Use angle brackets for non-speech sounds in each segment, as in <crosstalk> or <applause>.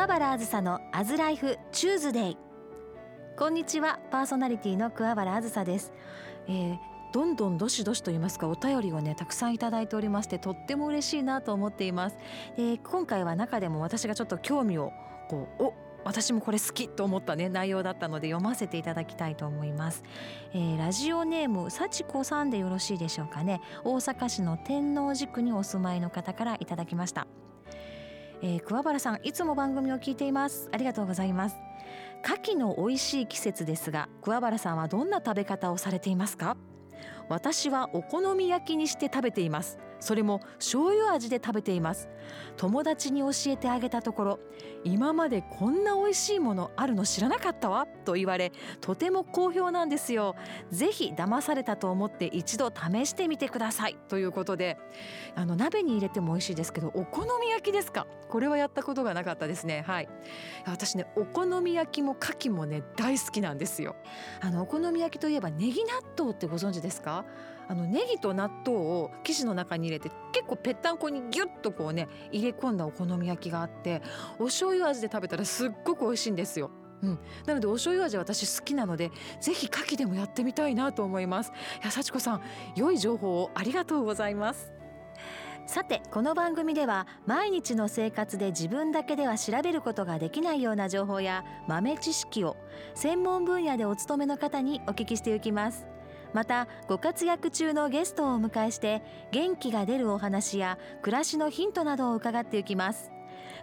桑原あずさのアズライフチューズデイ。こんにちはパーソナリティの桑原あずさです、えー、どんどんどしどしと言いますかお便りをねたくさんいただいておりましてとっても嬉しいなと思っています。で今回は中でも私がちょっと興味をこうお私もこれ好きと思ったね内容だったので読ませていただきたいと思います、えー、ラジオネーム幸子さんでよろしいでしょうかね。大阪市の天王寺区にお住まいの方からいただきました。えー、桑原さんいつも番組を聞いています。ありがとうございます。牡蠣の美味しい季節ですが桑原さんはどんな食べ方をされていますか？私はお好み焼きにして食べています。それも醤油味で食べています。友達に教えてあげたところ今までこんな美味しいものあるの知らなかったわと言われとても好評なんですよ。ぜひ騙されたと思って一度試してみてくださいということであの鍋に入れても美味しいですけどお好み焼きですか？これはやったことがなかったですね。はい。私ねお好み焼きも牡蠣もね大好きなんですよ。あのお好み焼きといえばネギ納豆ってご存知ですか？あのネギと納豆を生地の中に入れて結構ぺったんこにギュッとこうね入れ込んだお好み焼きがあってお醤油味で食べたらすっごく美味しいんですよ。うん、なのでお醤油味私好きなのでぜひ牡蠣でもやってみたいなと思います。いや幸子さん良い情報をありがとうございます。さてこの番組では毎日の生活で自分だけでは調べることができないような情報や豆知識を専門分野でお勤めの方にお聞きしていきます。またご活躍中のゲストをお迎えして元気が出るお話や暮らしのヒントなどを伺っていきます。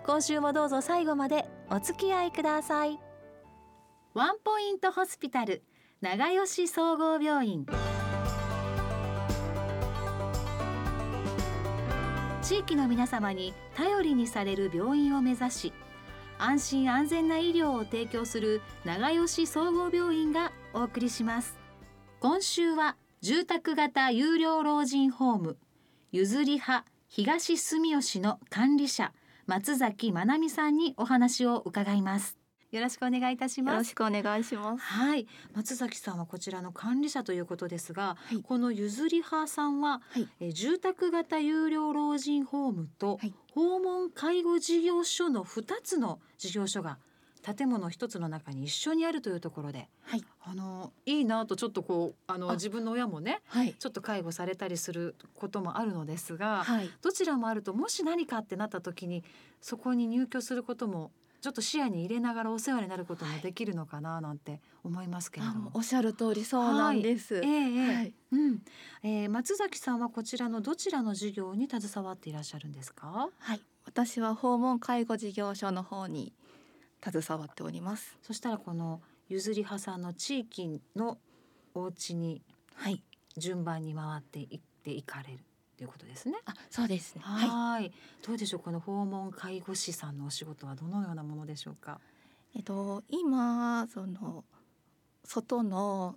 今週もどうぞ最後までお付き合いください。ワンポイントホスピタル長吉総合病院。地域の皆様に頼りにされる病院を目指し安心安全な医療を提供する長吉総合病院がお送りします。今週は住宅型有料老人ホーム譲り派東住吉の管理者松崎まなみさんにお話を伺います。よろしくお願いいたします。よろしくお願いします。はい。松崎さんはこちらの管理者ということですが、はい、この譲り派さんは、はい、え住宅型有料老人ホームと、はい、訪問介護事業所の2つの事業所が建物一つの中に一緒にあるというところで、はい、あのいいなとちょっとこうあの自分の親もね、はい、ちょっと介護されたりすることもあるのですが、はい、どちらもあるともし何かってなった時にそこに入居することもちょっと視野に入れながらお世話になることもできるのかななんて思いますけれども、おっしゃる通りそうなんです。はい、えー、はい、うん、えー、松崎さんはこちらのどちらの事業に携わっていらっしゃるんですか？はい、私は訪問介護事業所の方に携わっておりますそしたらこの譲り派さんの地域のお家にはい順番に回っていっていかれるということですね。あ、そうですね。はい。どうでしょう？この訪問介護士さんのお仕事はどのようなものでしょうか？えっと今その外の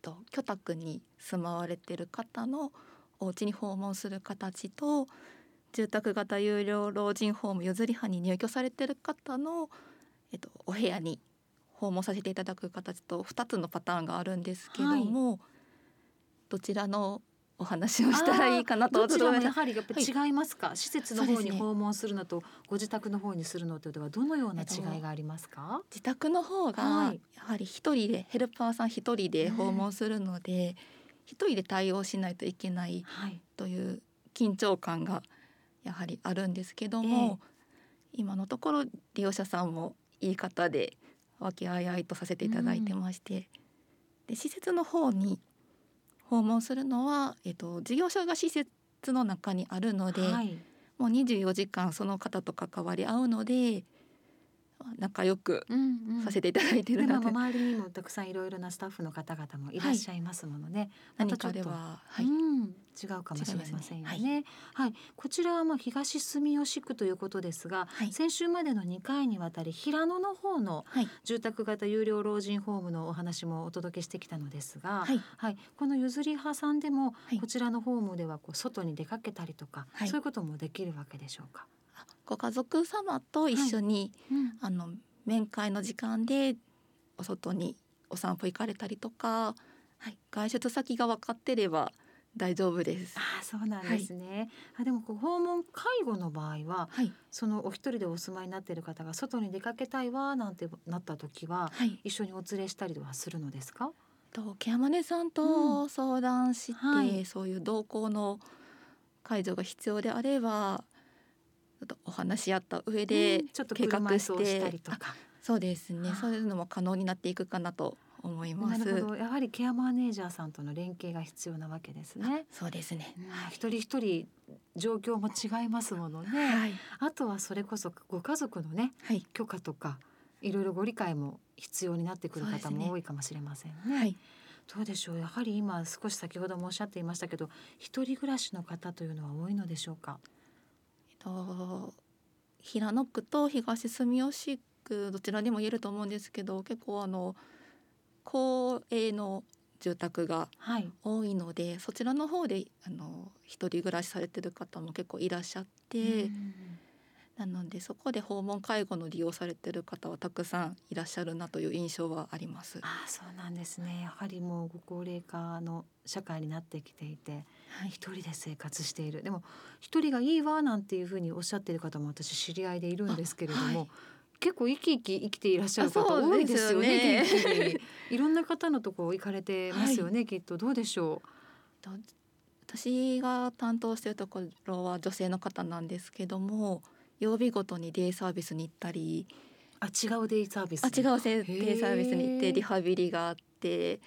と居宅に住まわれてる方のお家に訪問する形と住宅型有料老人ホーム譲り派に入居されてる方のえっと、お部屋に訪問させていただく形と2つのパターンがあるんですけども、はい、どちらのお話をしたらいいかなとどちらもやはりやっぱ違いますか、はい、施設の方に訪問するのと、ご自宅の方にするのとではどのような違いがありますか、自宅の方がやはり一人でヘルパーさん一人で訪問するので一人で対応しないといけないという緊張感がやはりあるんですけども、えー、今のところ利用者さんも言い方で和気あいあいとさせていただいてまして、うん、で施設の方に訪問するのは、えっと、事業所が施設の中にあるので、はい、もう24時間その方と関わり合うので仲良くさせていただいてるので、うんうん、周りにもたくさんいろいろなスタッフの方々もいらっしゃいますものね。はい、何かでは、はい、うん、違うかもしれませんよね。ね。はい、はい、こちらはまあ東住吉区ということですが、はい、先週までの2回にわたり平野の方の住宅型有料老人ホームのお話もお届けしてきたのですが、はい、はい、この譲り派さんでもこちらのホームではこう外に出かけたりとか、そういうこともできるわけでしょうか？ご家族様と一緒に、はい。うん、あの面会の時間でお外にお散歩行かれたりとか、はい、外出先が分かってれば大丈夫です。あそうなんですね、あでもこう訪問介護の場合ははい。そのお一人でお住まいになっている方が外に出かけたいわなんてなった時ははい。一緒にお連れしたりはするのですか？とケアマネさんうと相談して、はい。そういう同行の介助が必要であればちょっとお話し合った上で、うんちょっと計画したりとあかそうですねあそういうのも可能になっていくかなと思います。なるほどやはりケアマネージャーさんとの連携が必要なわけですね。そうですね。うん一人一人状況も違いますものね。はいあとはそれこそご家族のねはい許可とかいろいろご理解も必要になってくる方も多いかもしれませんね。はいどうでしょうやはり今少し先ほどもおっしゃっていましたけど一人暮らしの方というのは多いのでしょうか？と平野区と東住吉区どちらにも言えると思うんですけど結構あの公営の住宅がはい。多いのでそちらの方であの一人暮らしされてる方も結構いらっしゃって、うんなのでそこで訪問介護の利用されてる方はたくさんいらっしゃるなという印象はあります。ああそうなんですね。やはりもうご高齢化の社会になってきていてはい一人で生活している。でも一人がいいわなんていうふうにおっしゃっている方も私知り合いでいるんですけれども、あはい。結構生き生き生きていらっしゃる方多いですよねですよねいろんな方のとこ行かれてますよね、きっとどうでしょと私が担当しているところは女性の方なんですけども曜日ごとにデイサービスに行ったりうあ違うデイサービスあ違うデイサービスに行ってリハビリがあって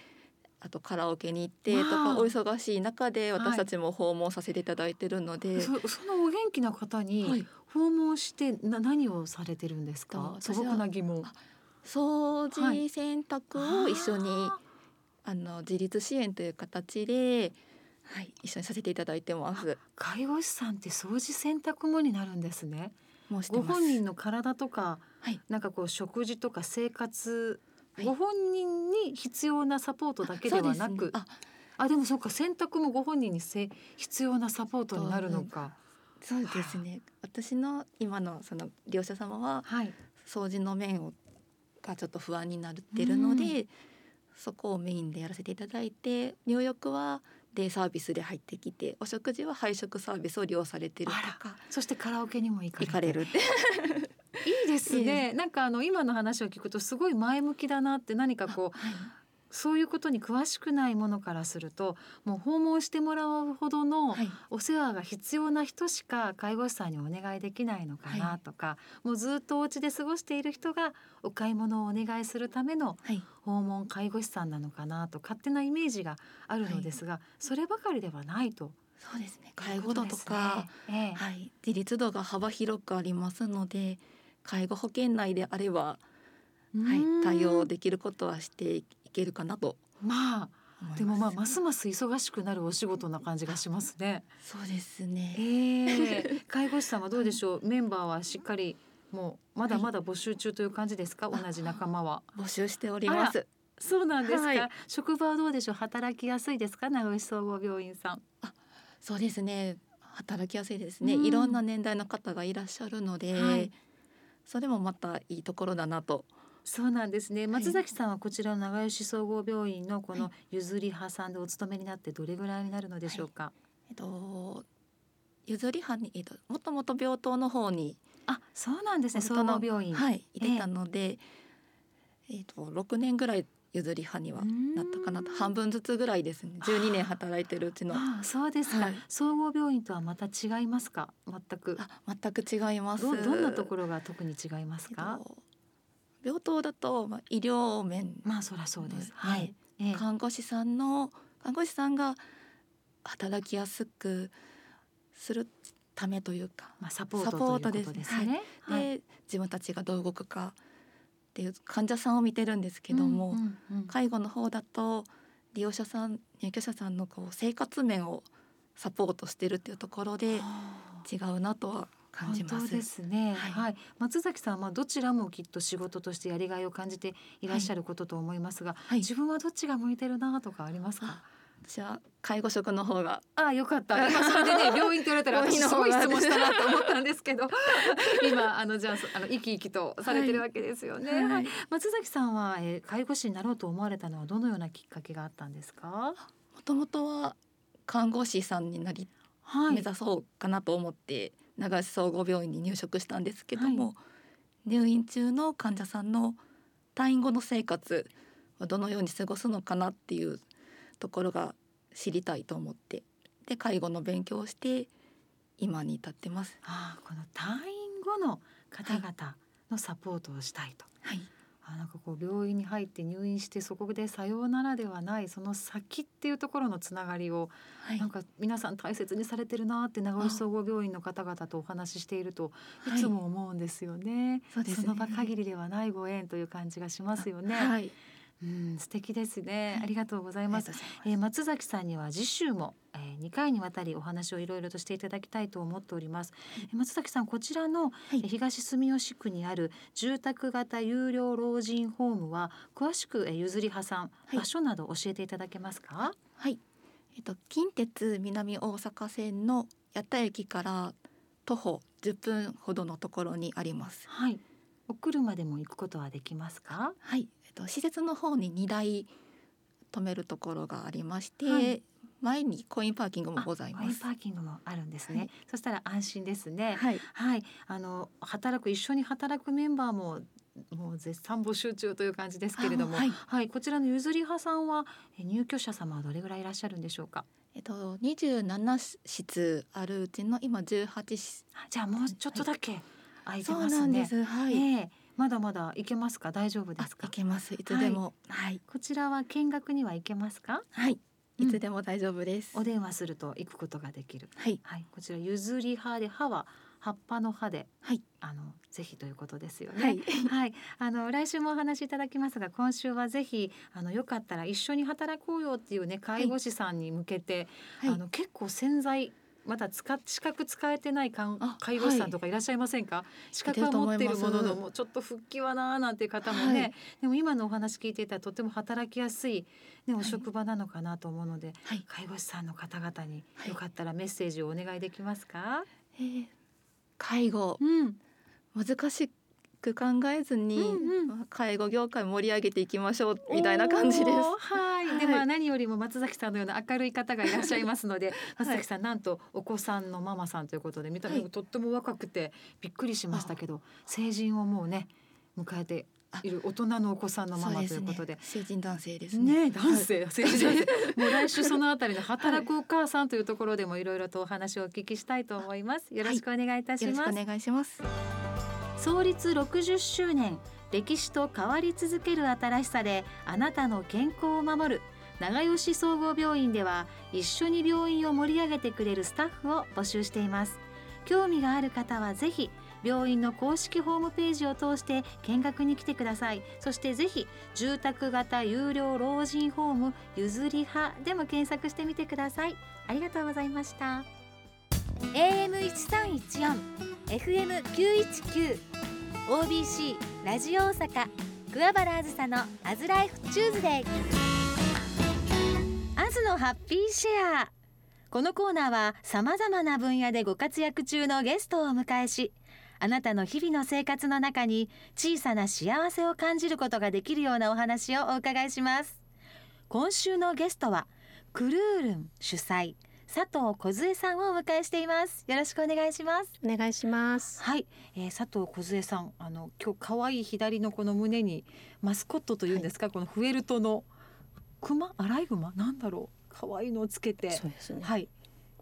あとカラオケに行ってとかお忙しい中で私たちも訪問させていただいてるので、そそのお元気な方はにい、訪問してな何をされてるんですか？素と私は朴な疑問。あ掃除、はい洗濯を一緒にああの自立支援という形で、はい、一緒にさせていただいてます。ー介護士さんって掃除洗濯後になるんですね。ごもうしてます。本人の体とかはい、なんかこう食事とか生活、はいご本人に必要なサポートだけではなくそうですねあでもそうか洗濯もご本人にせ必要なサポートになるのか。そうですね。私の今のその利用者様ははい。掃除の面をがちょっと不安になってるので、そこをメインでやらせていただいて入浴はデイサービスで入ってきてお食事は配食サービスを利用されてるとかそしてカラオケにも行かれて行かれるっていいで。なんかあの今の話を聞くとすごい前向きだなって何かこうはい。そういうことに詳しくないものからするともう訪問してもらうほどのはい。お世話が必要な人しか介護士さんにお願いできないのかなとか、もうずっとお家で過ごしている人がお買い物をお願いするためのはい。訪問介護士さんなのかなと勝手なイメージがあるのですが、そればかりではないと。そうですね。い介護度とか、ね。ええ。はい、自立度が幅広くありますので介護保険内であれば、はうんい、対応できることはしていけるかなとまあ。でもまあますます忙しくなるお仕事な感じがしますね。そうですね。ええ <laughs> 介護士さんはどうでしょう？メンバーはしっかりもうまだまだ募集中という感じですか？はい同じ仲間は。募集しております。そうなんですか？はい職場はどうでしょう？働きやすいですか？長吉総合病院さん。そうですね。働きやすいですね。うんいろんな年代の方がいらっしゃるので、はいそれもまたいいところだなと。そうなんですね。い松崎さんはこちらの長吉総合病院のこのは譲り派さんでお勤めになってどれぐらいになるのでしょうか？えっと譲り派にえっともともと病棟の方にあ、そうなんですね。総合病院。はいいてたので、えっと六年ぐらい譲り派にはなったかなとうん半分ずつぐらいですね。十二年働いてるうちの。ああ、そうですか、はい総合病院とはまた違いますか？全く。あ全く違います。どどんなところが特に違いますか？えっと病棟だと、まあ、医療面、まあそりゃそうです。ははいい。ええ看護師さんの看護師さんが働きやすくするためというか、まあサポートサポートということですね。はいで自分たちがどう動くかっていう患者さんを見てるんですけども、うんうんうん介護の方だと利用者さん入居者さんのこう生活面をサポートしてるっていうところではあ違うなとは感じます。本当ですね。は、はいい松崎さんはまあどちらもきっと仕事としてやりがいを感じていらっしゃることと思いますが、はい自分はどっちが向いてるなとかありますか？あ。私は介護職の方がああよかった。今それでね <laughs> 病院って言われたら病私すごい質問したなと思ったんですけど、<laughs> 今あのじゃあの生き生きとされてるわけですよね。はい松崎さんは、えー、介護士になろうと思われたのはどのようなきっかけがあったんですか？もともとは看護師さんになり、はい、目指そうかなと思って長吉総合病院に入職したんですけども、はい、入院中の患者さんの退院後の生活はどのように過ごすのかなっていうところが知りたいと思ってで介護の勉強をして今に至ってます。あこの退院後の方々のサポートをしたいと。はいあなんかこう病院に入って入院してそこでさようならではないその先っていうところのつながりを、はい、なんか皆さん大切にされてるなって長吉総合病院の方々とお話ししているといつも思うんですよね。はい、そ、ね、の場限りではないご縁という感じがしますよね。はいうん、素敵ですね、はい、ありがとうございます。ますえー、松崎さんには次週も、えー、2回にわたりお話をいろいろとしていただきたいと思っております。はい、松崎さんこちらの、はい、東住吉区にある住宅型有料老人ホームは詳しく、えー、譲り破産、場所など教えていただけますか？はい。えっと近鉄南大阪線の八田駅から徒歩10分ほどのところにあります。はい。お車でも行くことはできますか？はい。と施設の方に2台止めるところがありまして、はい、前にコインパーキングもございます。コインパーキングもあるんですね。はい、そしたら安心ですね。はい、はい、あの働く一緒に働くメンバーももう絶賛募集中という感じですけれども、はい、はい、こちらのゆずり派さんは入居者様はどれぐらいいらっしゃるんでしょうか？えっと二十七室あるうちの今十八室。じゃあもうちょっとだけ空いてますね。はい。えーまだまだ行けますか？大丈夫ですか？行けます。いつでも、はい、はい、こちらは見学には行けますか？はい。いつでも大丈夫です、うん、お電話すると行くことができる。はい、はい、こちら譲り葉で葉は葉っぱの葉で、はい、あのぜひということですよね。はい、<laughs> はい、あの来週もお話しいただきますが、今週はぜひあのよかったら一緒に働こうよっていうね介護士さんに向けて、はい、あの結構潜在まだ使っ資格使えてない介護士さんとかいらっしゃいませんか、はい、資格は持っているもののもうちょっと復帰はなーなんていう方もね、はい、でも今のお話聞いていたらとても働きやすい、ね、お職場なのかなと思うので、はい、介護士さんの方々によかったらメッセージをお願いできますか、えー、介護、うん、難しく考えずに、うんうん、介護業界盛り上げていきましょうみたいな感じです。はい、はい、でまあ何よりも松崎さんのような明るい方がいらっしゃいますので、<laughs> 松崎さんなんとお子さんのママさんということで見た目もとっても若くてびっくりしましたけど、成人をもうね迎えている大人のお子さんのママということで、ね、成人男性ですね。ね男性、<laughs> 成人男性。<laughs> もう来週そのあたりの働くお母さんというところでもいろいろとお話をお聞きしたいと思います。よろしくお願いいたします。はい、お願いします。創立60周年歴史と変わり続ける新しさであなたの健康を守る長吉総合病院では一緒に病院を盛り上げてくれるスタッフを募集しています。興味がある方はぜひ病院の公式ホームページを通して見学に来てください。そしてぜひ住宅型有料老人ホームゆずり派でも検索してみてください。ありがとうございました。AM1314 FM919 OBC ラジオ大阪桑原あずさのアズライフチューズデイアズのハッピーシェア。このコーナーはさまざまな分野でご活躍中のゲストをお迎えしあなたの日々の生活の中に小さな幸せを感じることができるようなお話をお伺いします。今週のゲストはクルールン主催佐藤梢さんをお迎えしています。よろしくお願いします。お願いします。はい、えー、佐藤梢さんあの今日可愛い左のこの胸にマスコットというんですか、はい、このフェルトのクマアライグマ？なんだろう。可愛いのをつけて。そうですね。はい。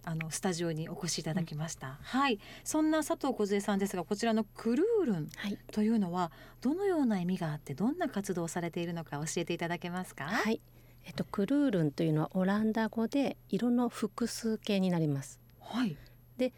あのスタジオにお越しいただきました、うん、はい。そんな佐藤梢さんですがこちらのクルールンというのはどのような意味があってどんな活動をされているのか教えていただけますか？はいえっと、クルールンというのはオランダ語で色の複数形になります。はい、で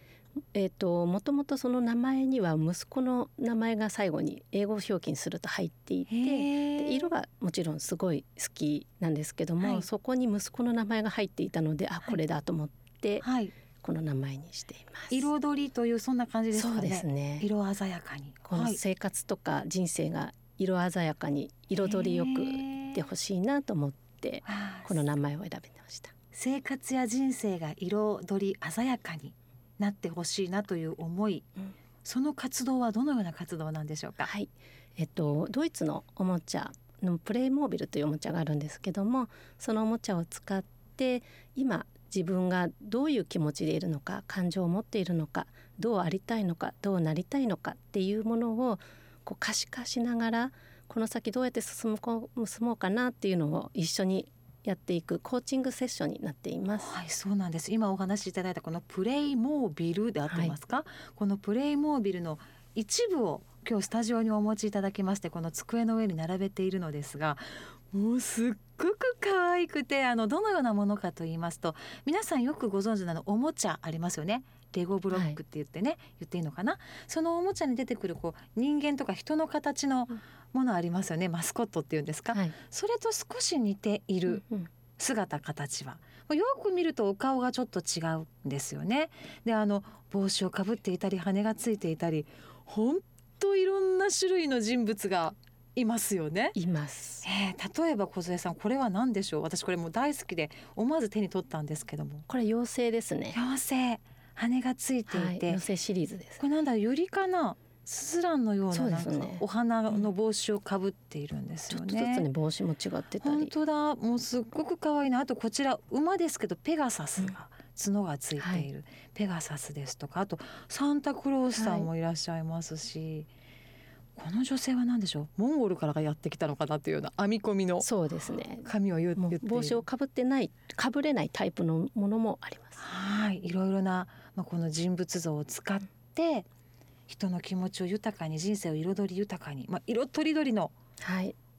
えーと、もともとその名前には息子の名前が最後に英語表記にすると入っていてで色はもちろんすごい好きなんですけども、はい、そこに息子の名前が入っていたのであこれだと思って、はい、この名前にしています。彩りというそんな感じですかね。そうですね。色鮮やかに。この生活とか人生が色鮮やかに彩りよくでほしいなと思って。ってこの名前を選べました。生活や人生が彩り鮮やかになってほしいなという思い、うん、その活動はどのような活動なんでしょうか？はい。えっとドイツのおもちゃのプレイモービルというおもちゃがあるんですけどもそのおもちゃを使って今自分がどういう気持ちでいるのか感情を持っているのかどうありたいのかどうなりたいのかっていうものをこう可視化しながらこの先どうやって進もうかなっていうのを一緒にやっていくコーチングセッションになっています。はい、そうなんです。今お話しいただいたこのプレイモービルであってますか、はい、このプレイモービルの一部を今日スタジオにお持ちいただきましてこの机の上に並べているのですがもうすっごく可愛くてあのどのようなものかと言いますと皆さんよくご存知なのおもちゃありますよね。レゴブロックって言ってね、はい、言っていいのかな？そのおもちゃに出てくるこう人間とか人の形のものありますよね、マスコットっていうんですか、はい、それと少し似ている姿形は。よく見るとお顔がちょっと違うんですよね。であの帽子をかぶっていたり羽がついていたり本当いろんな種類の人物がいますよね。います。えー、例えば小杉さんこれは何でしょう。私これも大好きで思わず手に取ったんですけども。これ妖精ですね。妖精羽がついていて、はい、妖精シリーズです。これなんだユリかな。スズランのようなお花の帽子をかぶっているんですよね。ちょっとずつね帽子も違って本当だ。もうすっごく可愛い。なあとこちら馬ですけどペガサスが、角がついている、ペガサスですとか。あとサンタクロースさんもいらっしゃいますし、この女性は何でしょう？モンゴルからやってきたのかなというような編み込みのそうですね。髪を言って帽子をかぶってないかぶれないタイプのものもあります。はい。いろいろな、まあ、この人物像を使って人の気持ちを豊かに人生を彩り豊かに、まあ、色とりどりの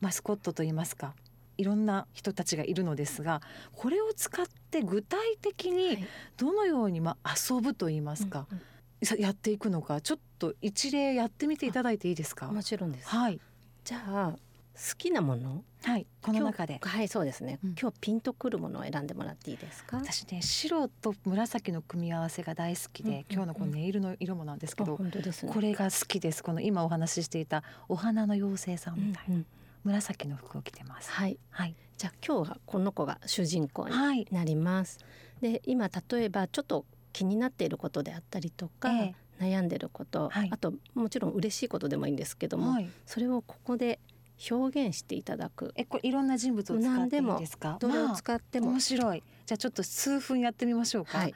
マスコットといいますか、いろんな人たちがいるのですがこれを使って具体的にどのようにまあ遊ぶといいますか、うんうん。やっていくのかちょっと一例やってみていただいていいですか？もちろんです、はい、じゃあ好きなもの？はいこの中で。はいそうですね、うん、今日ピンとくるものを選んでもらっていいですか？私ね白と紫の組み合わせが大好きで、うんうんうん、今日のこのネイルの色もなんですけどね、これが好きです。この今お話ししていたお花の妖精さんみたいな、うんうん、紫の服を着てます。はい、はい、じゃあ今日はこの子が主人公になります、はい、で今例えばちょっと気になっていることであったりとか、ええ、悩んでること、はい、あともちろん嬉しいことでもいいんですけども、はい、それをここで表現していただく。えこれいろんな人物を使っていいですか？どれを使っても、まあ、面白いじゃあちょっと数分やってみましょうか、はい、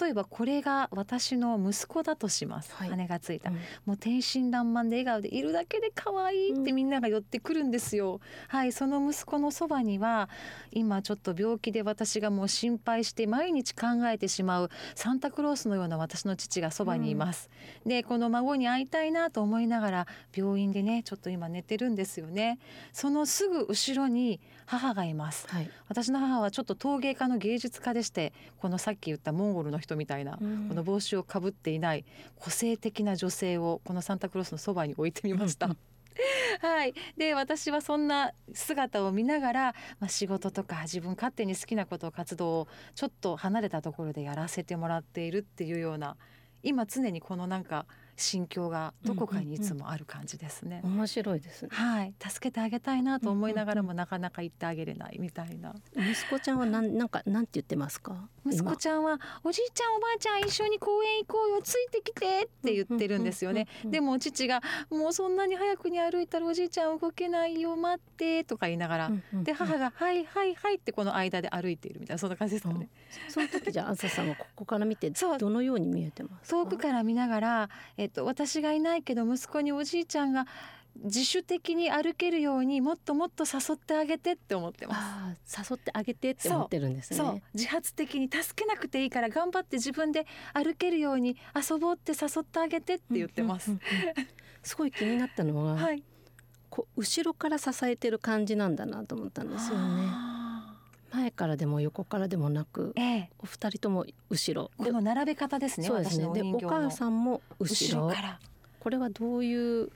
例えばこれが私の息子だとします、はい、羽がついた、うん、もう天真爛漫で笑顔でいるだけで可愛いってみんなが寄ってくるんですよ、うん、はいその息子のそばには今ちょっと病気で私がもう心配して毎日考えてしまうサンタクロースのような私の父がそばにいます、うん、でこの孫に会いたいなと思いながら病院でねちょっと今寝てるんですよね。そのすぐ後ろに母がいます、はい、私の母はちょっと陶芸家の芸術家でしてこのさっき言ったモンゴルの人みたいな、うん、この帽子をかぶっていない個性的な女性をこのサンタクロースのそばに置いてみました。<laughs> はい、で私はそんな姿を見ながら、まあ、仕事とか自分勝手に好きなこと活動をちょっと離れたところでやらせてもらっているっていうような今常にこのなんか心境がどこかにいつもある感じですね。うんうんうん、面白いですね。はい、助けてあげたいなと思いながらも、なかなか言ってあげれないみたいな。息子ちゃんはなんなんかなんて言ってますか？息子ちゃんはおじいちゃんおばあちゃん一緒に公園行こうよついてきてって言ってるんですよね。でも父がもうそんなに早くに歩いたらおじいちゃん動けないよ待ってとか言いながら、で母がはいはいはいってこの間で歩いているみたいなそんな感じですかね。その時じゃあずさんはここから見てどのように見えてます遠くから見ながらえっと私がいないけど息子におじいちゃんが自主的に歩けるようにもっともっと誘ってあげてって思ってます。誘ってあげてって思ってるんですね。自発的に助けなくていいから頑張って自分で歩けるように遊ぼうって誘ってあげてって言ってます。すごい気になったのは、<laughs> はい、こう後ろから支えてる感じなんだなと思ったんですよね。前からでも横からでもなく、ええ、お二人とも後ろ。この並べ方ですねそうですね。でお母さんも後ろ。から。これはどういう？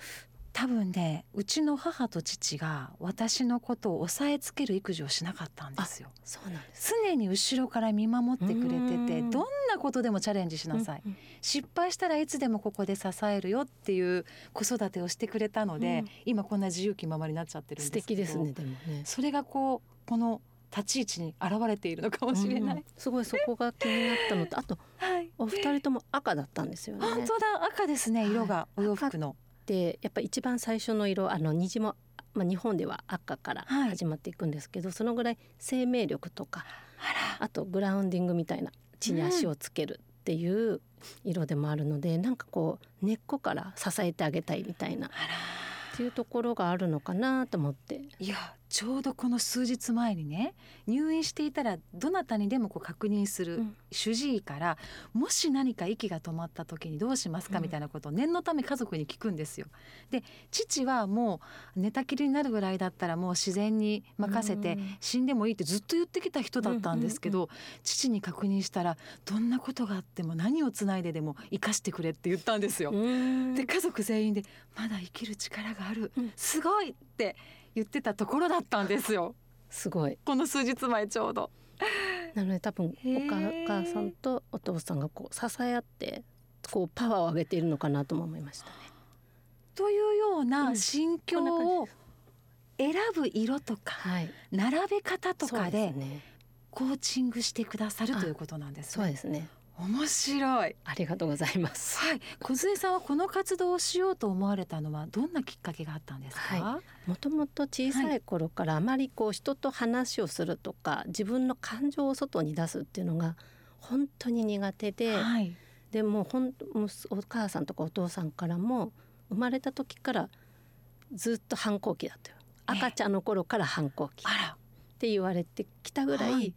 多分ねうちの母と父が私のことを押さえつける育児をしなかったんですよ。そうなんです。常に後ろから見守ってくれててどんなことでもチャレンジしなさい、うんうん、失敗したらいつでもここで支えるよっていう子育てをしてくれたので、うん、今こんな自由気ままになっちゃってるんです素敵ですねでもね。それがこうこの立ち位置に現れているのかもしれない、うん、すごいそこが気になったのとあと、はい、お二人とも赤だったんですよね。本当だ赤ですね。色が、お洋服の。でやっぱ一番最初の色あの虹もまあ、日本では赤から始まっていくんですけど、はい、そのぐらい生命力とかあとグラウンディングみたいな地に足をつけるっていう色でもあるので、うん、なんかこう根っこから支えてあげたいみたいなっていうところがあるのかなと思って。いやちょうどこの数日前にね入院していたらどなたにでもこう確認する主治医から、うん、もし何か息が止まった時にどうしますかみたいなことを念のため家族に聞くんですよ。で父はもう寝たきりになるぐらいだったらもう自然に任せて死んでもいいってずっと言ってきた人だったんですけど、父に確認したらどんなことがあっても何をつないででも生かしてくれって言ったんですよ。で家族全員でまだ生きる力がある、すごいって言ってたところだったんですよ。すごい。この数日前ちょうど。なので多分お母さんとお父さんがこう支え合ってこうパワーを上げているのかなとも思いましたね。というような心境を選ぶ色とか、並べ方とかでコーチングしてくださるということなんです、ね、そうですね。面白い。ありがとうございます。はい。小杉さんはこの活動をしようと思われたのはどんなきっかけがあったんですか、もともと小さい頃からあまりこう人と話をするとか、自分の感情を外に出すっていうのが本当に苦手で、はい、でもほんお母さんとかお父さんからも生まれた時からずっと反抗期だったよ。赤ちゃんの頃から反抗期って言われてきたぐらい、はい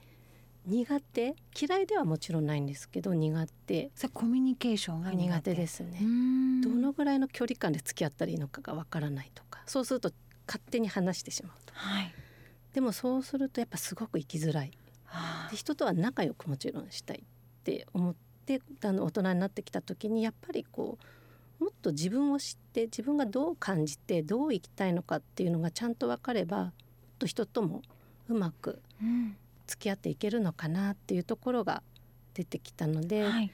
苦手？嫌いではもちろんないんですけど苦手。そコミュニケーションが苦手。ですね。どのぐらいの距離感で付き合ったらいいのかがわからないとか。そうすると勝手に話してしまうと、はい、でもそうするとやっぱすごく生きづらい。で人とは仲良くもちろんしたいって思ってあの大人になってきた時にやっぱりこうもっと自分を知って自分がどう感じてどう生きたいのかっていうのがちゃんと分かればもっと人ともうまく付き合っていけるのかなっていうところが出てきたので、はい、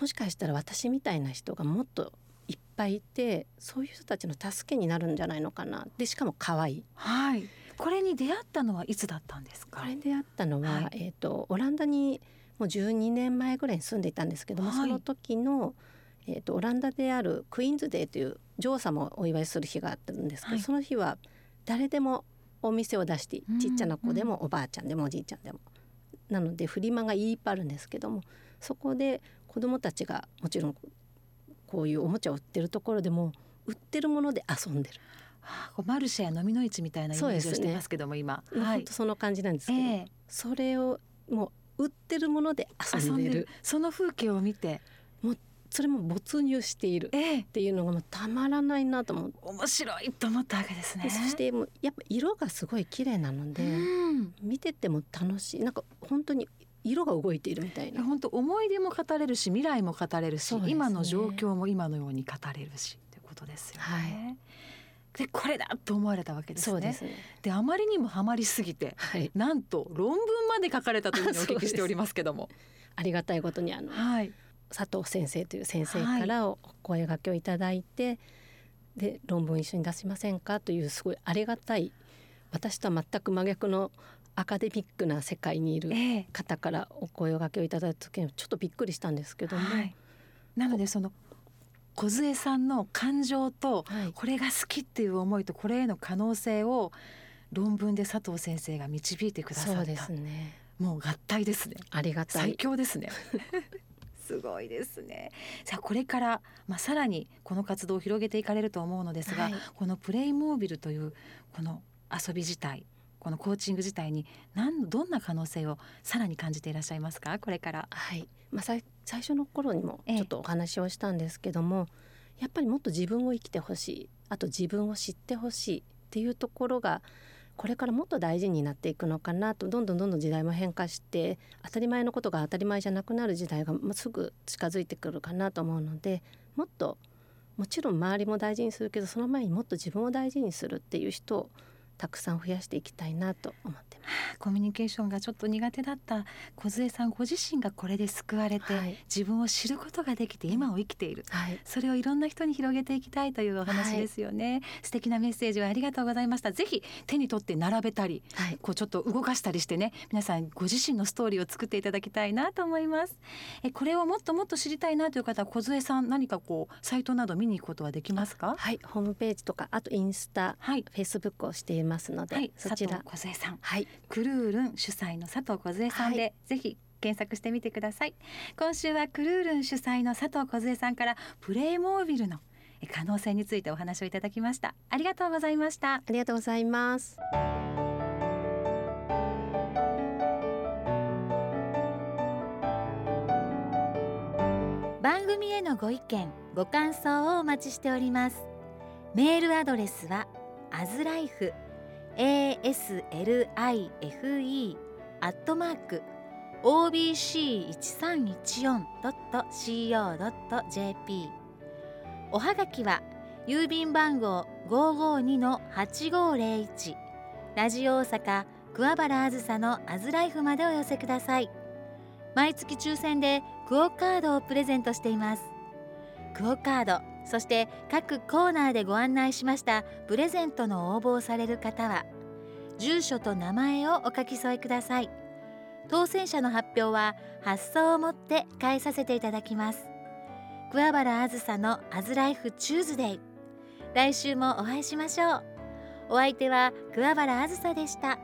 もしかしたら私みたいな人がもっといっぱいいてそういう人たちの助けになるんじゃないのかな。でしかも可愛い。はい。これに出会ったのはいつだったんですか？これ出会ったのは、はい、えーと、オランダにもう12年前ぐらいに住んでいたんですけども、はい、その時の、えーと、オランダであるクイーンズデーという女王様をお祝いする日があったんですけど、はい、その日は誰でもお店を出してちっちゃな子でもおばあちゃんでもおじいちゃんでも。なのでフリマがいっぱいあるんですけどもそこで子どもたちがもちろんこういうおもちゃを売ってるところでも売ってるもので遊んでる。はあ、マルシェや飲みの市みたいなイメージをしてますけども、ね、今、はい、その感じなんですけど、えー、それをもう売ってるもので遊んでる。その風景を見て。もうそれも没入しているっていうのがもうたまらないなと思って、面白いと思ったわけですね。そしてもうやっぱ色がすごい綺麗なので、見てても楽しい。なんか本当に色が動いているみたいな。本当思い出も語れるし未来も語れるし、ね、今の状況も今のように語れるしってことですよね。はい。でこれだと思われたわけですね。で、ね、あまりにもハマりすぎて、はい、なんと論文まで書かれたというふうにお聞きしておりますけども。<laughs> ありがたいことにあの、はい、佐藤先生という先生からお声がけをいただいて、はい、で論文一緒に出しませんかというすごいありがたい私とは全く真逆のアカデミックな世界にいる方からお声がけをいただいた時にちょっとびっくりしたんですけども。はい、なのでその梢さんの感情とこれが好きっていう思いとこれへの可能性を論文で佐藤先生が導いてくださった。そうですね。もう合体ですね。ありがたい。最強ですね <laughs> すごいですね。さあこれから、まあ、さらにこの活動を広げていかれると思うのですが、はい、このプレイモービルというこの遊び自体このコーチング自体に何どんな可能性をさらに感じていらっしゃいますか？これから。はい。まあ、最初の頃にもちょっとお話をしたんですけども、ええ、やっぱりもっと自分を生きてほしいあと自分を知ってほしいっていうところがこれからもっと大事になっていくのかなとどんどんどんどん時代も変化して当たり前のことが当たり前じゃなくなる時代がすぐ近づいてくるかなと思うのでもっともちろん周りも大事にするけどその前にもっと自分を大事にするっていう人をたくさん増やしていきたいなと思ってコミュニケーションがちょっと苦手だった梢さんご自身がこれで救われて、はい、自分を知ることができて今を生きている、はい、それをいろんな人に広げていきたいというお話ですよね、はい、素敵なメッセージをありがとうございました。ぜひ手に取って並べたり、はい、こうちょっと動かしたりしてね皆さんご自身のストーリーを作っていただきたいなと思います。えこれをもっともっと知りたいなという方は梢さん何かこうサイトなど見に行くことはできますか？はい。ホームページとかあとインスタ、はい、フェイスブックをしていますので、はい、そちら。佐藤梢さん、はい。クルールン主催の佐藤梢さんで、はい。ぜひ検索してみてください。今週はクルールン主催の佐藤梢さんからプレイモービルのえ可能性についてお話をいただきました。ありがとうございました。ありがとうございます。番組へのご意見ご感想をお待ちしております。メールアドレスはアズライフ aslife アットマーク obc1314.co.jp おはがきは郵便番号552-8501ラジオ大阪桑原あずさのアズライフまでお寄せください毎月抽選でクオカードをプレゼントしていますクオカードそして各コーナーでご案内しましたプレゼントの応募をされる方は住所と名前をお書き添えください。当選者の発表は発送をもって返させていただきます。桑原あずさのアズライフチューズデイ来週もお会いしましょう。お相手は桑原あずさでした。